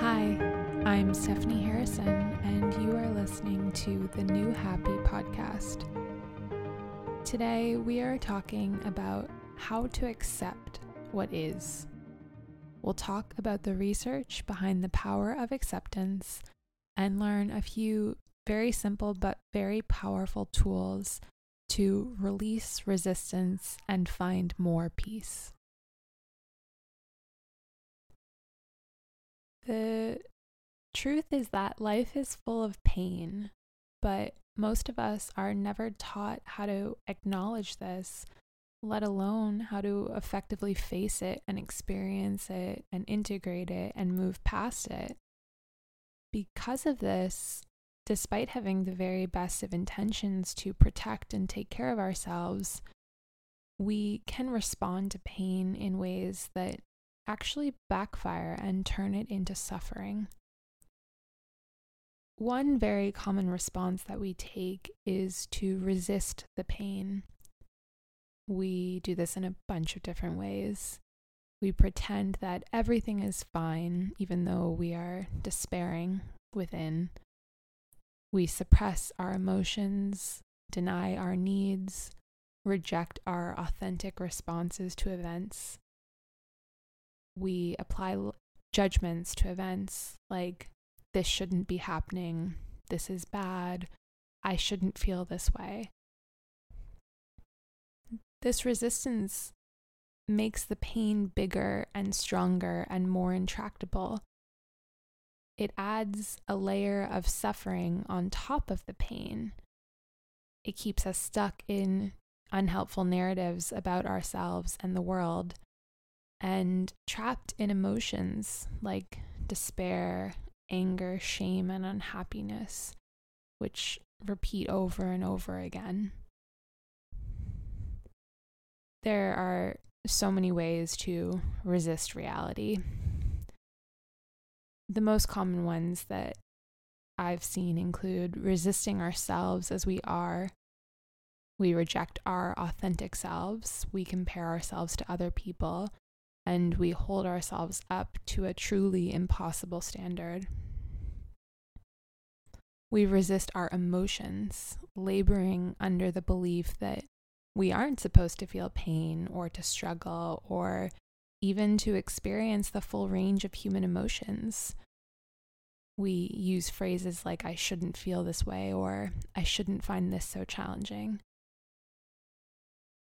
Hi, I'm Stephanie Harrison, and you are listening to the New Happy podcast. Today, we are talking about how to accept what is. We'll talk about the research behind the power of acceptance and learn a few very simple but very powerful tools to release resistance and find more peace. The truth is that life is full of pain, but most of us are never taught how to acknowledge this, let alone how to effectively face it and experience it and integrate it and move past it. Because of this, despite having the very best of intentions to protect and take care of ourselves, we can respond to pain in ways that actually backfire and turn it into suffering. One very common response that we take is to resist the pain. We do this in a bunch of different ways. We pretend that everything is fine, even though we are despairing within. We suppress our emotions, deny our needs, reject our authentic responses to events. We apply judgments to events like, this shouldn't be happening, this is bad, I shouldn't feel this way. This resistance makes the pain bigger and stronger and more intractable it adds a layer of suffering on top of the pain. It keeps us stuck in unhelpful narratives about ourselves and the world and trapped in emotions like despair, anger, shame, and unhappiness, which repeat over and over again. There are so many ways to resist reality the most common ones that I've seen include resisting ourselves as we are. We reject our authentic selves. We compare ourselves to other people and we hold ourselves up to a truly impossible standard. We resist our emotions, laboring under the belief that we aren't supposed to feel pain or to struggle or even to experience the full range of human emotions. We use phrases like, I shouldn't feel this way, or I shouldn't find this so challenging.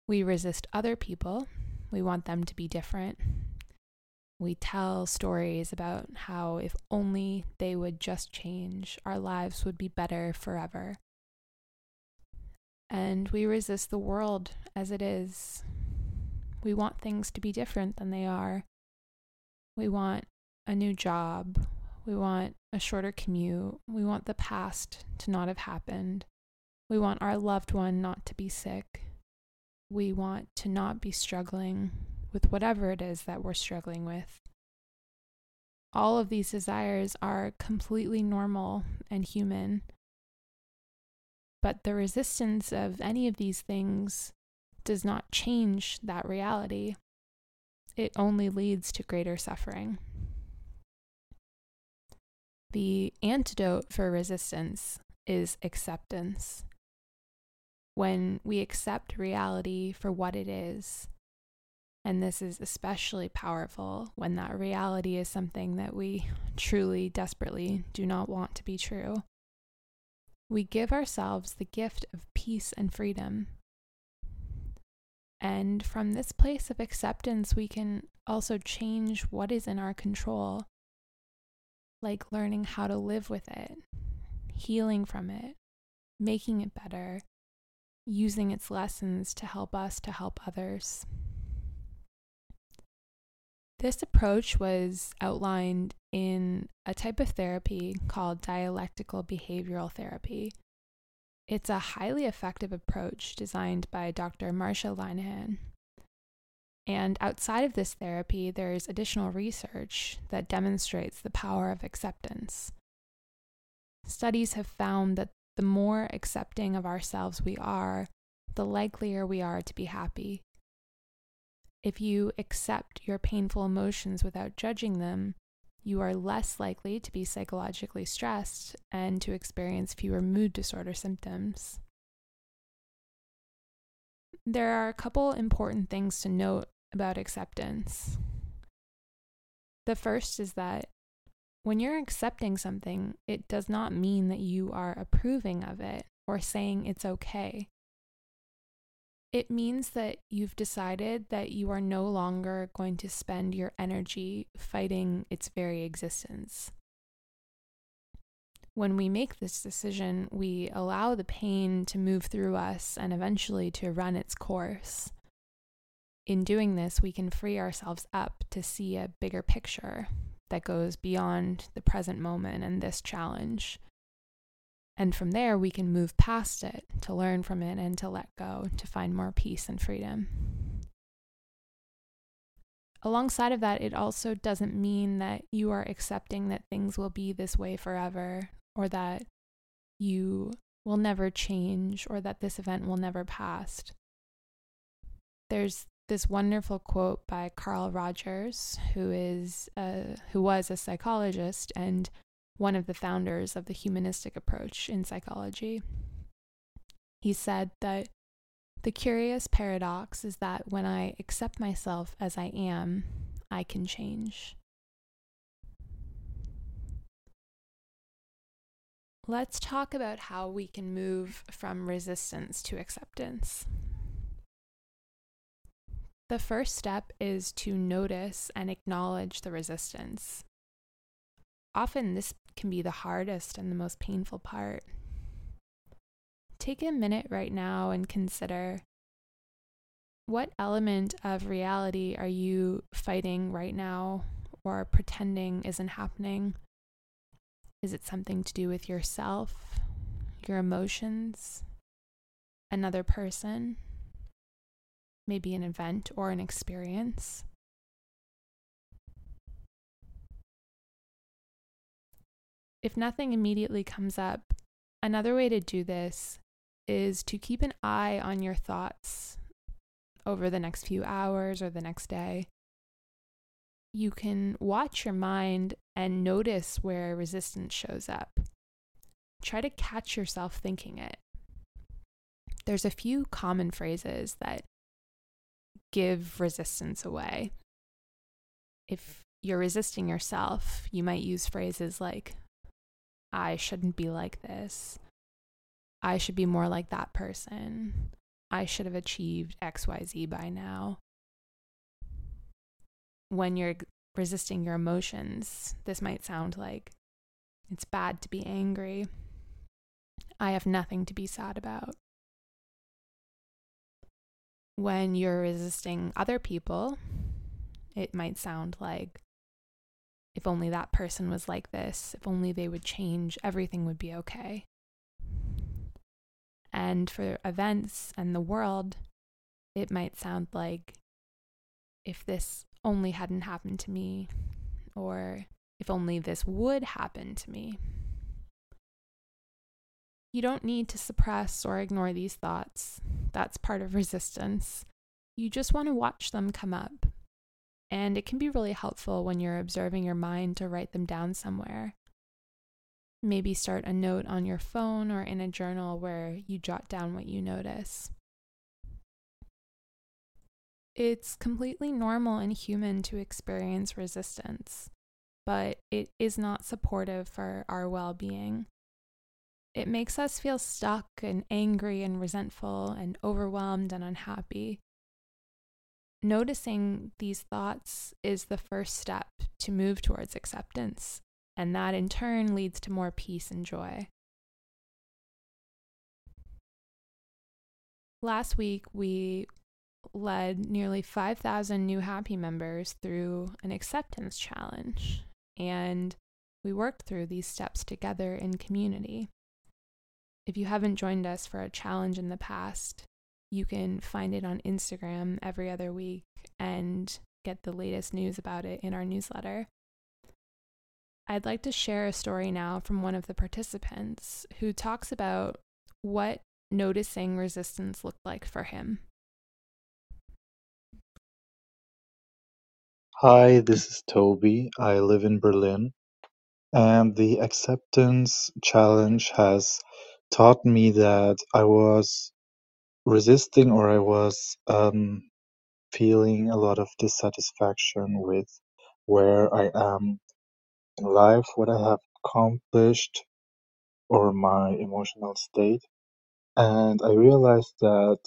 We resist other people. We want them to be different. We tell stories about how if only they would just change, our lives would be better forever. And we resist the world as it is. We want things to be different than they are. We want a new job. We want a shorter commute. We want the past to not have happened. We want our loved one not to be sick. We want to not be struggling with whatever it is that we're struggling with. All of these desires are completely normal and human. But the resistance of any of these things does not change that reality, it only leads to greater suffering. The antidote for resistance is acceptance. When we accept reality for what it is, and this is especially powerful when that reality is something that we truly, desperately do not want to be true. We give ourselves the gift of peace and freedom and from this place of acceptance, we can also change what is in our control, like learning how to live with it, healing from it, making it better, using its lessons to help us to help others. This approach was outlined in a type of therapy called dialectical behavioral therapy, it's a highly effective approach designed by Dr. Marsha Linehan. And outside of this therapy, there's additional research that demonstrates the power of acceptance. Studies have found that the more accepting of ourselves we are, the likelier we are to be happy. If you accept your painful emotions without judging them, you are less likely to be psychologically stressed and to experience fewer mood disorder symptoms. There are a couple important things to note about acceptance. The first is that when you're accepting something, it does not mean that you are approving of it or saying it's okay. It means that you've decided that you are no longer going to spend your energy fighting its very existence. When we make this decision, we allow the pain to move through us and eventually to run its course. In doing this, we can free ourselves up to see a bigger picture that goes beyond the present moment and this challenge and from there, we can move past it to learn from it and to let go, to find more peace and freedom. Alongside of that, it also doesn't mean that you are accepting that things will be this way forever or that you will never change or that this event will never pass. There's this wonderful quote by Carl Rogers, who is a, who was a psychologist and one of the founders of the humanistic approach in psychology. He said that the curious paradox is that when I accept myself as I am, I can change. Let's talk about how we can move from resistance to acceptance. The first step is to notice and acknowledge the resistance. Often, this can be the hardest and the most painful part. Take a minute right now and consider what element of reality are you fighting right now or pretending isn't happening? Is it something to do with yourself, your emotions, another person, maybe an event or an experience? if nothing immediately comes up, another way to do this is to keep an eye on your thoughts over the next few hours or the next day. You can watch your mind and notice where resistance shows up. Try to catch yourself thinking it. There's a few common phrases that give resistance away. If you're resisting yourself, you might use phrases like, I shouldn't be like this. I should be more like that person. I should have achieved XYZ by now. When you're resisting your emotions, this might sound like it's bad to be angry. I have nothing to be sad about. When you're resisting other people, it might sound like if only that person was like this, if only they would change, everything would be okay. And for events and the world, it might sound like if this only hadn't happened to me, or if only this would happen to me. You don't need to suppress or ignore these thoughts. That's part of resistance. You just want to watch them come up and it can be really helpful when you're observing your mind to write them down somewhere. Maybe start a note on your phone or in a journal where you jot down what you notice. It's completely normal and human to experience resistance, but it is not supportive for our well being. It makes us feel stuck and angry and resentful and overwhelmed and unhappy. Noticing these thoughts is the first step to move towards acceptance, and that in turn leads to more peace and joy. Last week, we led nearly 5,000 new happy members through an acceptance challenge, and we worked through these steps together in community. If you haven't joined us for a challenge in the past, you can find it on Instagram every other week and get the latest news about it in our newsletter. I'd like to share a story now from one of the participants who talks about what noticing resistance looked like for him. Hi, this is Toby. I live in Berlin, and the acceptance challenge has taught me that I was resisting or I was um, feeling a lot of dissatisfaction with where I am in life, what I have accomplished, or my emotional state. And I realized that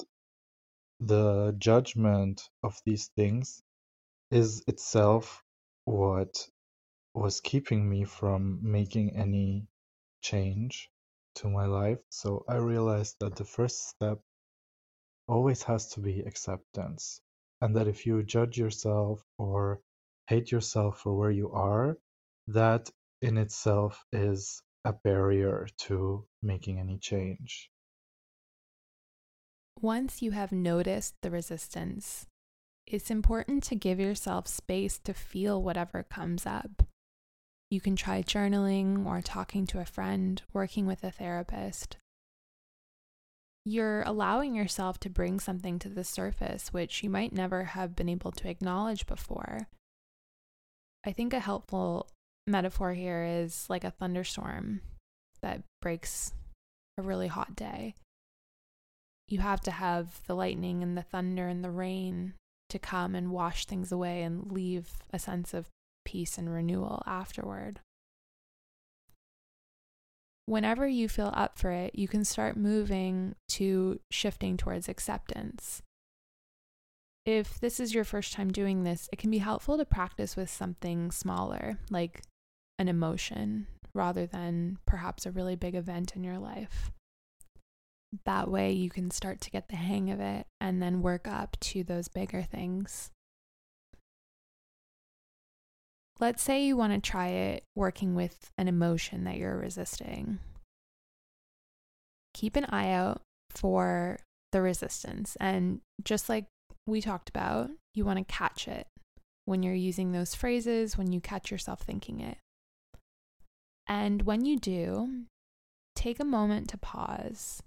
the judgment of these things is itself what was keeping me from making any change to my life. So I realized that the first step always has to be acceptance. And that if you judge yourself or hate yourself for where you are, that in itself is a barrier to making any change. Once you have noticed the resistance, it's important to give yourself space to feel whatever comes up. You can try journaling or talking to a friend, working with a therapist. You're allowing yourself to bring something to the surface which you might never have been able to acknowledge before. I think a helpful metaphor here is like a thunderstorm that breaks a really hot day. You have to have the lightning and the thunder and the rain to come and wash things away and leave a sense of peace and renewal afterward. Whenever you feel up for it, you can start moving to shifting towards acceptance. If this is your first time doing this, it can be helpful to practice with something smaller, like an emotion, rather than perhaps a really big event in your life. That way, you can start to get the hang of it and then work up to those bigger things. Let's say you want to try it working with an emotion that you're resisting. Keep an eye out for the resistance. And just like we talked about, you want to catch it when you're using those phrases, when you catch yourself thinking it. And when you do, take a moment to pause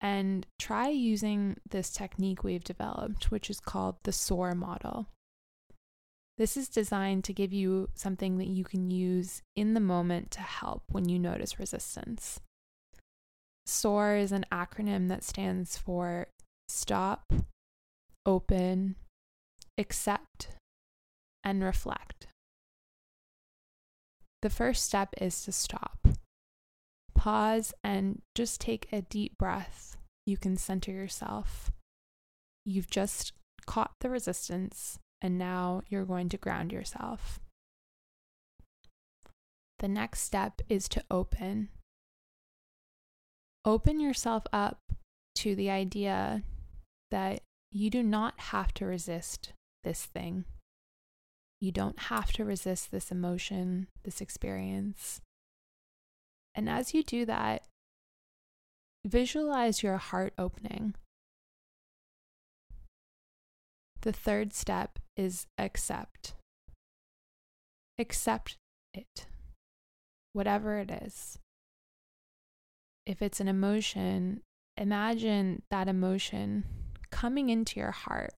and try using this technique we've developed, which is called the SOAR model. This is designed to give you something that you can use in the moment to help when you notice resistance. SOAR is an acronym that stands for Stop, Open, Accept, and Reflect. The first step is to stop. Pause and just take a deep breath. You can center yourself. You've just caught the resistance and now you're going to ground yourself. The next step is to open. Open yourself up to the idea that you do not have to resist this thing. You don't have to resist this emotion, this experience. And as you do that, visualize your heart opening. The third step is accept. Accept it, whatever it is. If it's an emotion, imagine that emotion coming into your heart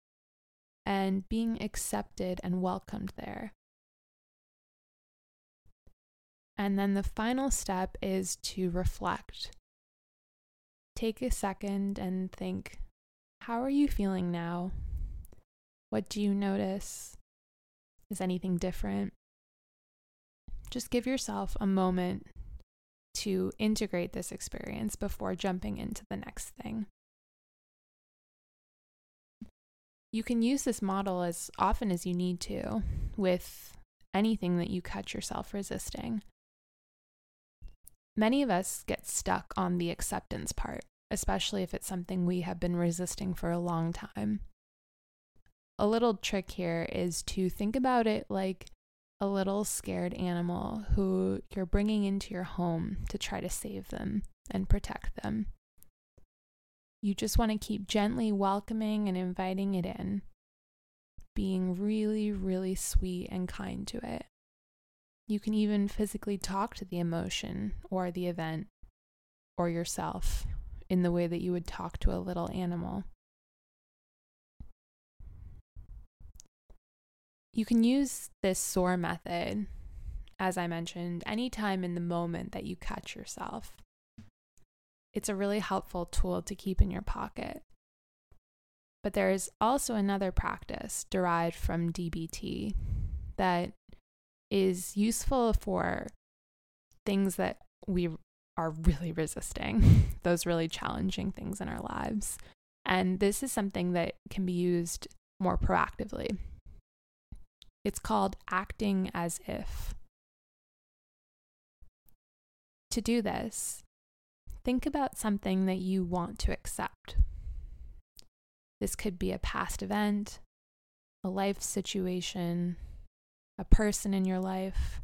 and being accepted and welcomed there. And then the final step is to reflect. Take a second and think how are you feeling now? What do you notice? Is anything different? Just give yourself a moment to integrate this experience before jumping into the next thing. You can use this model as often as you need to with anything that you catch yourself resisting. Many of us get stuck on the acceptance part, especially if it's something we have been resisting for a long time a little trick here is to think about it like a little scared animal who you're bringing into your home to try to save them and protect them. You just want to keep gently welcoming and inviting it in, being really, really sweet and kind to it. You can even physically talk to the emotion or the event or yourself in the way that you would talk to a little animal. You can use this SOAR method, as I mentioned, anytime in the moment that you catch yourself. It's a really helpful tool to keep in your pocket. But there is also another practice derived from DBT that is useful for things that we are really resisting, those really challenging things in our lives. And this is something that can be used more proactively. It's called acting as if. To do this, think about something that you want to accept. This could be a past event, a life situation, a person in your life,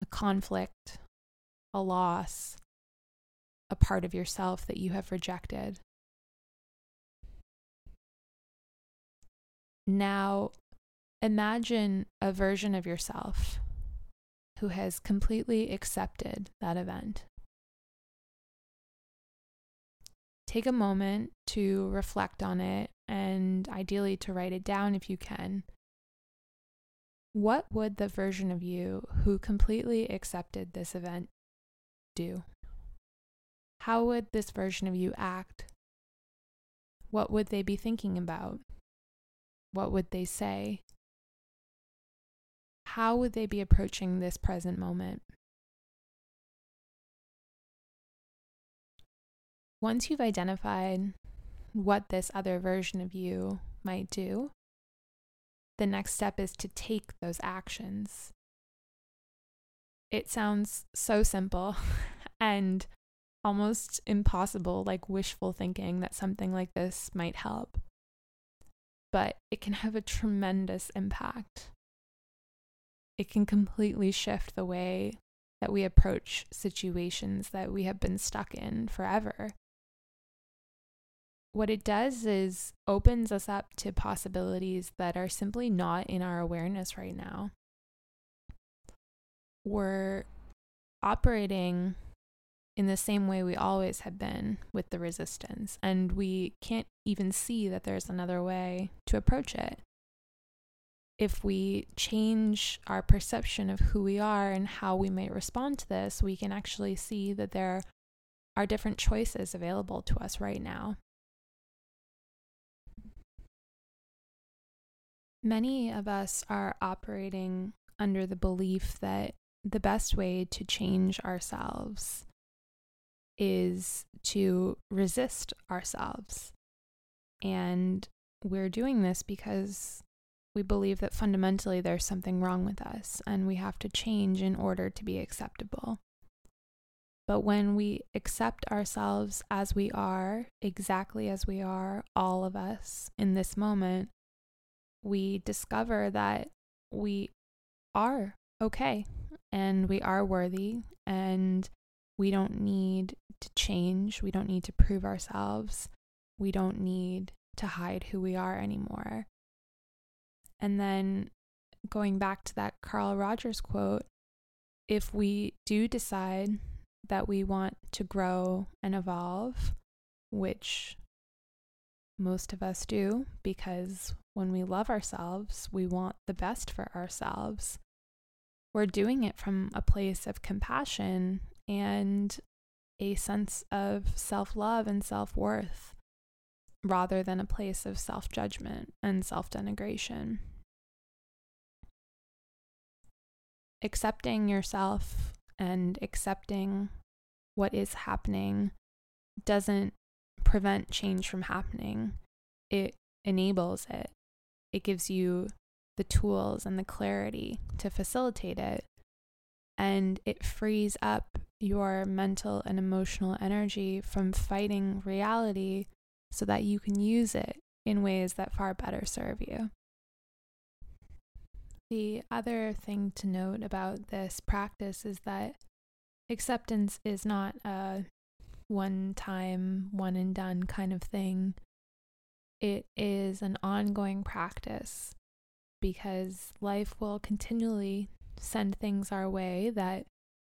a conflict, a loss, a part of yourself that you have rejected. Now, imagine a version of yourself who has completely accepted that event. Take a moment to reflect on it and ideally to write it down if you can. What would the version of you who completely accepted this event do? How would this version of you act? What would they be thinking about? What would they say? How would they be approaching this present moment? Once you've identified what this other version of you might do, the next step is to take those actions. It sounds so simple and almost impossible, like wishful thinking that something like this might help. But it can have a tremendous impact. It can completely shift the way that we approach situations that we have been stuck in forever. What it does is opens us up to possibilities that are simply not in our awareness right now. We're operating in the same way we always have been with the resistance. And we can't even see that there's another way to approach it. If we change our perception of who we are and how we might respond to this, we can actually see that there are different choices available to us right now. Many of us are operating under the belief that the best way to change ourselves is to resist ourselves. And we're doing this because we believe that fundamentally there's something wrong with us and we have to change in order to be acceptable. But when we accept ourselves as we are, exactly as we are, all of us in this moment, we discover that we are okay and we are worthy and we don't need to change. We don't need to prove ourselves. We don't need to hide who we are anymore. And then going back to that Carl Rogers quote, if we do decide that we want to grow and evolve, which most of us do, because when we love ourselves, we want the best for ourselves. We're doing it from a place of compassion and a sense of self love and self worth rather than a place of self judgment and self denigration. Accepting yourself and accepting what is happening doesn't prevent change from happening, it enables it. It gives you the tools and the clarity to facilitate it. And it frees up your mental and emotional energy from fighting reality so that you can use it in ways that far better serve you. The other thing to note about this practice is that acceptance is not a one time, one and done kind of thing. It is an ongoing practice because life will continually send things our way that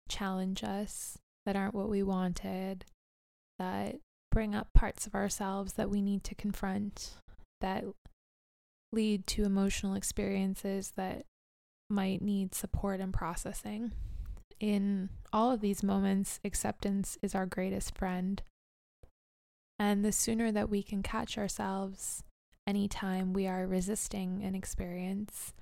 challenge us, that aren't what we wanted, that bring up parts of ourselves that we need to confront, that lead to emotional experiences that might need support and processing. In all of these moments, acceptance is our greatest friend. And the sooner that we can catch ourselves anytime we are resisting an experience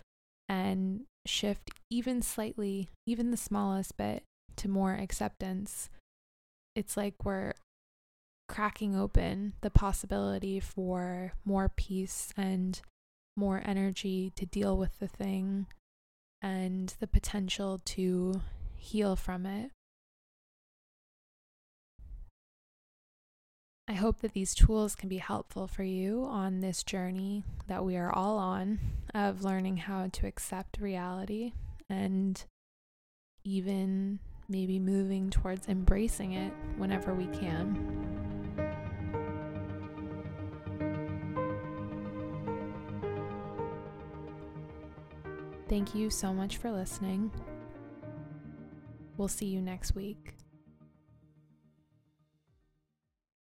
and shift even slightly, even the smallest bit, to more acceptance, it's like we're cracking open the possibility for more peace and more energy to deal with the thing and the potential to heal from it. I hope that these tools can be helpful for you on this journey that we are all on of learning how to accept reality and even maybe moving towards embracing it whenever we can. Thank you so much for listening. We'll see you next week.